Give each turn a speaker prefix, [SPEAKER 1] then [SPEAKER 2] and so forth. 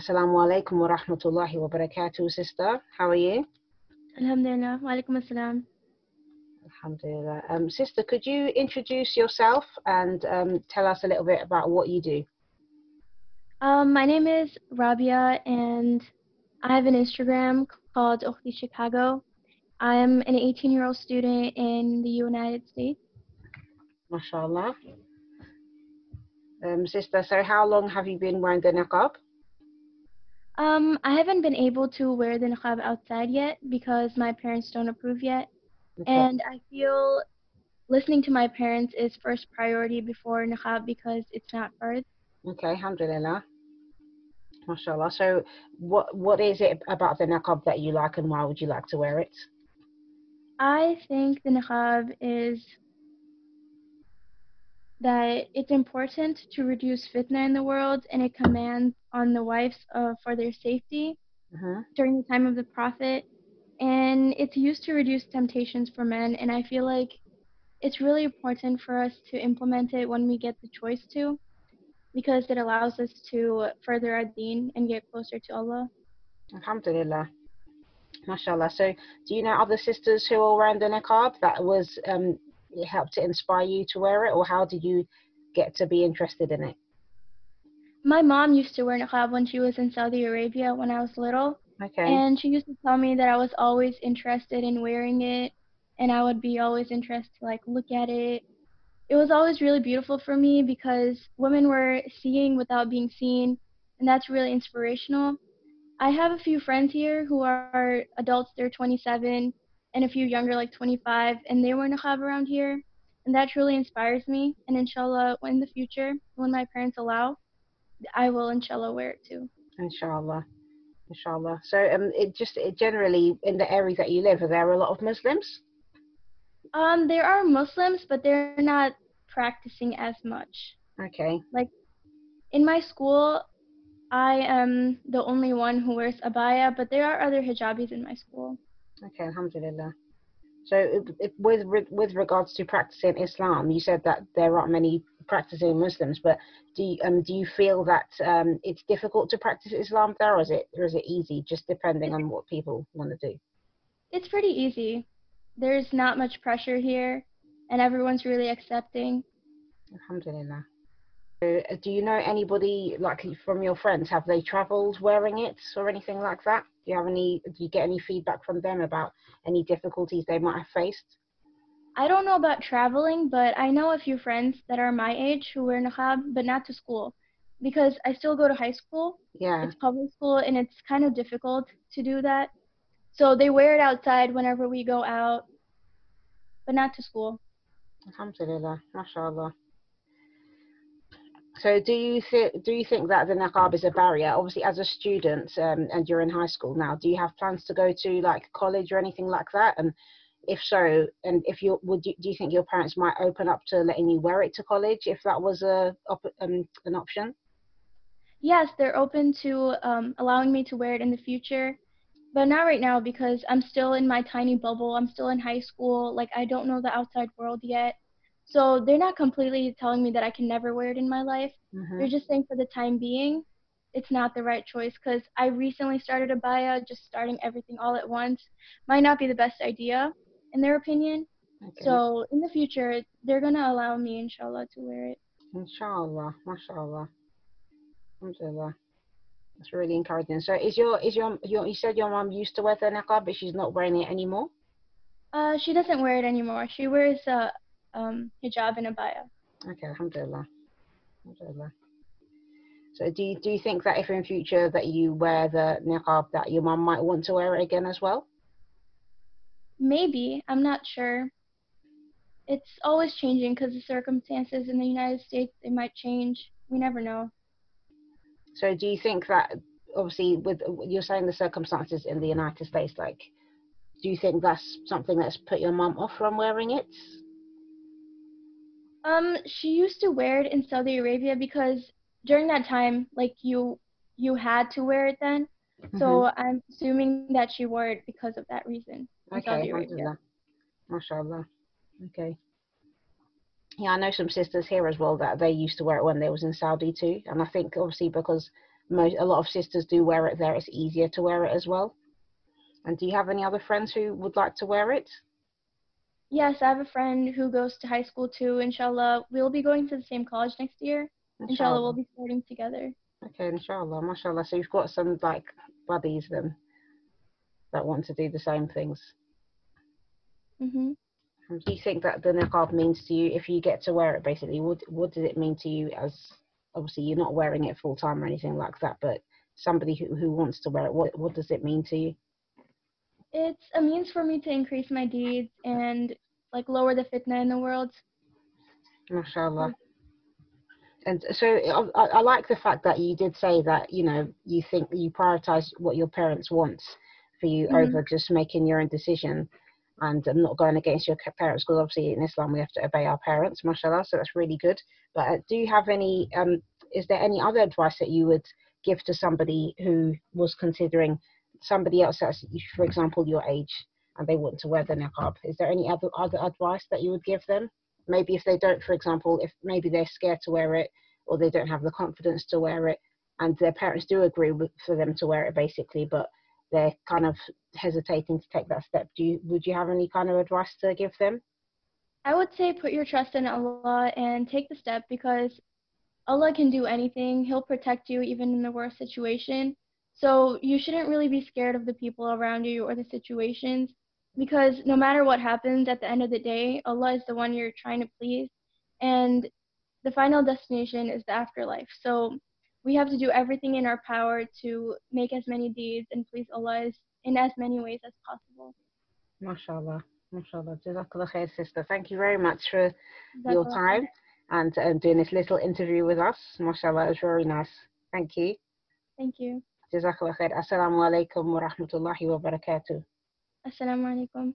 [SPEAKER 1] Assalamu alaikum wa rahmatullahi wa barakatuh, sister. How are you?
[SPEAKER 2] Alhamdulillah. Wa alaikum assalam.
[SPEAKER 1] Alhamdulillah. Um, sister, could you introduce yourself and um, tell us a little bit about what you do?
[SPEAKER 2] Um, my name is Rabia, and I have an Instagram called Ukhti Chicago. I'm an 18 year old student in the United States.
[SPEAKER 1] MashaAllah. Um, sister, so how long have you been wearing the niqab?
[SPEAKER 2] Um, I haven't been able to wear the niqab outside yet because my parents don't approve yet.
[SPEAKER 1] Okay.
[SPEAKER 2] And I feel listening to my parents is first priority before niqab because it's not first.
[SPEAKER 1] Okay, alhamdulillah. MashaAllah. So what what is it about the niqab that you like and why would you like to wear it?
[SPEAKER 2] I think the niqab is that it's important to reduce fitna in the world and it commands on the wives uh, for their safety
[SPEAKER 1] Uh-huh.
[SPEAKER 2] during the time of the prophet and it's used to reduce temptations for men and i feel like it's really important for us to implement it when we get the choice to because it allows us to further our deen and get closer to allah
[SPEAKER 1] Alhamdulillah. MashaAllah. So do you know other sisters who are wearing the niqab that was um it helped to inspire you to wear it or how did you get to be interested in it?
[SPEAKER 2] my mom used to wear niqab when she was in saudi arabia when i was little
[SPEAKER 1] Okay.
[SPEAKER 2] And she used to tell me that I was always interested in wearing it and I would be always interested to like look at it. It was always really beautiful for me because women were seeing without being seen and that's really inspirational. I have a few friends here who are adults, they're 27 and a few younger like 25 and they wear niqab around here and that truly inspires me and inshallah in the future when my parents allow I will inshallah wear it too.
[SPEAKER 1] Inshallah. Inshallah. So um it just it generally in the area that you live are there a lot of Muslims?
[SPEAKER 2] Um, there are Muslims, but they're not practicing as much.
[SPEAKER 1] Okay.
[SPEAKER 2] Like in my school, I am the only one who wears abaya, but there are other hijabis in my school.
[SPEAKER 1] Okay, alhamdulillah. So it- with with regards to practicing Islam, you said that there aren't many practicing Muslims, but do you, um do you feel that um it's difficult to practice Islam there, or is it or is it easy, just depending on what people want to do?
[SPEAKER 2] It's pretty easy. There's not much pressure here, and everyone's really accepting.
[SPEAKER 1] Alhamdulillah. Do you know anybody like from your friends? Have they travelled wearing it or anything like that? Do you have any? Do you get any feedback from them about any difficulties they might have faced?
[SPEAKER 2] I don't know about traveling, but I know a few friends that are my age who wear niqab, but not to school, because I still go to high school.
[SPEAKER 1] Yeah.
[SPEAKER 2] it's public school and it's kind of difficult to do that. So they wear it outside whenever we go out, but not to school.
[SPEAKER 1] Alhamdulillah, mashallah. So do you think do you think that the niqab is a barrier? Obviously, as a student um, and you're in high school now, do you have plans to go to like college or anything like that? And if so, and if you would, you, do you think your parents might open up to letting you wear it to college if that was a op- um, an option?
[SPEAKER 2] Yes, they're open to um, allowing me to wear it in the future, but not right now because I'm still in my tiny bubble. I'm still in high school. Like, I don't know the outside world yet. So they're not completely telling me that I can never wear it in my life.
[SPEAKER 1] Mhm.
[SPEAKER 2] They're just saying for the time being, it's not the right choice because I recently started abaya, just starting everything all at once might not be the best idea in their opinion.
[SPEAKER 1] Okay.
[SPEAKER 2] So in the future, they're gonna allow me, inshallah, to wear it.
[SPEAKER 1] Inshallah, mashallah. Alhamdulillah. That's really encouraging. So is your is your, your you said your mum used to wear the niqab but she's not wearing it anymore?
[SPEAKER 2] Uh, she doesn't wear it anymore. She wears a um, hijab and abaya.
[SPEAKER 1] Okay, alhamdulillah. Alhamdulillah. So do you, do you think that if in future that you wear the niqab that your mum might want to wear it again as well?
[SPEAKER 2] Maybe I'm not sure. It's always changing because the circumstances in the United States they might change. We never know.
[SPEAKER 1] So do you think that obviously with you're saying the circumstances in the United States like do you think that's something that's put your mum off from wearing it?
[SPEAKER 2] Um, she used to wear it in Saudi Arabia because during that time, like you, you had to wear it then. So I'm assuming that she wore it because of that reason.
[SPEAKER 1] Okay,
[SPEAKER 2] Saudi Arabia.
[SPEAKER 1] MashaAllah. Okay. Yeah, I know some sisters here as well that they used to wear it when they was in Saudi too. And I think obviously because most a lot of sisters do wear it there. It's easier to wear it as well. And do you have any other friends who would like to wear it?
[SPEAKER 2] Yes, I have a friend who goes to high school too. Inshallah, we'll be going to the same college next year. Inshallah, inshallah we'll be starting together.
[SPEAKER 1] Okay, inshallah, mashallah. So you've got some like buddies then that want to do the same things.
[SPEAKER 2] Mhm.
[SPEAKER 1] Do you think that the niqab means to you if you get to wear it? Basically, what what does it mean to you? As obviously you're not wearing it full time or anything like that, but somebody who who wants to wear it, what what does it mean to you?
[SPEAKER 2] It's a means for me to increase my deeds and like lower the fitna in the world.
[SPEAKER 1] MashaAllah. And so I, I like the fact that you did say that you know you think you prioritize what your parents want for you mm-hmm. over just making your own decision and um, not going against your parents because obviously in Islam we have to obey our parents, mashallah. So that's really good. But uh, do you have any? Um, is there any other advice that you would give to somebody who was considering somebody else that's, for example, your age and they want to wear the niqab? Is there any other other advice that you would give them? Maybe if they don't, for example, if maybe they're scared to wear it or they don't have the confidence to wear it, and their parents do agree with, for them to wear it, basically, but they're kind of hesitating to take that step. Do you would you have any kind of advice to give them?
[SPEAKER 2] I would say put your trust in Allah and take the step because Allah can do anything. He'll protect you even in the worst situation. So you shouldn't really be scared of the people around you or the situations because no matter what happens at the end of the day, Allah is the one you're trying to please and the final destination is the afterlife. So we have to do everything in our power to make as many deeds and please Allah in as many ways as possible.
[SPEAKER 1] MashaAllah. MashaAllah. Jazakallah khair, sister. Thank you very much for your time and um, doing this little interview with us. MashaAllah, it was very nice. Thank you.
[SPEAKER 2] Thank you.
[SPEAKER 1] جزاك الله خير. السلام عليكم ورحمة الله وبركاته.
[SPEAKER 2] السلام عليكم.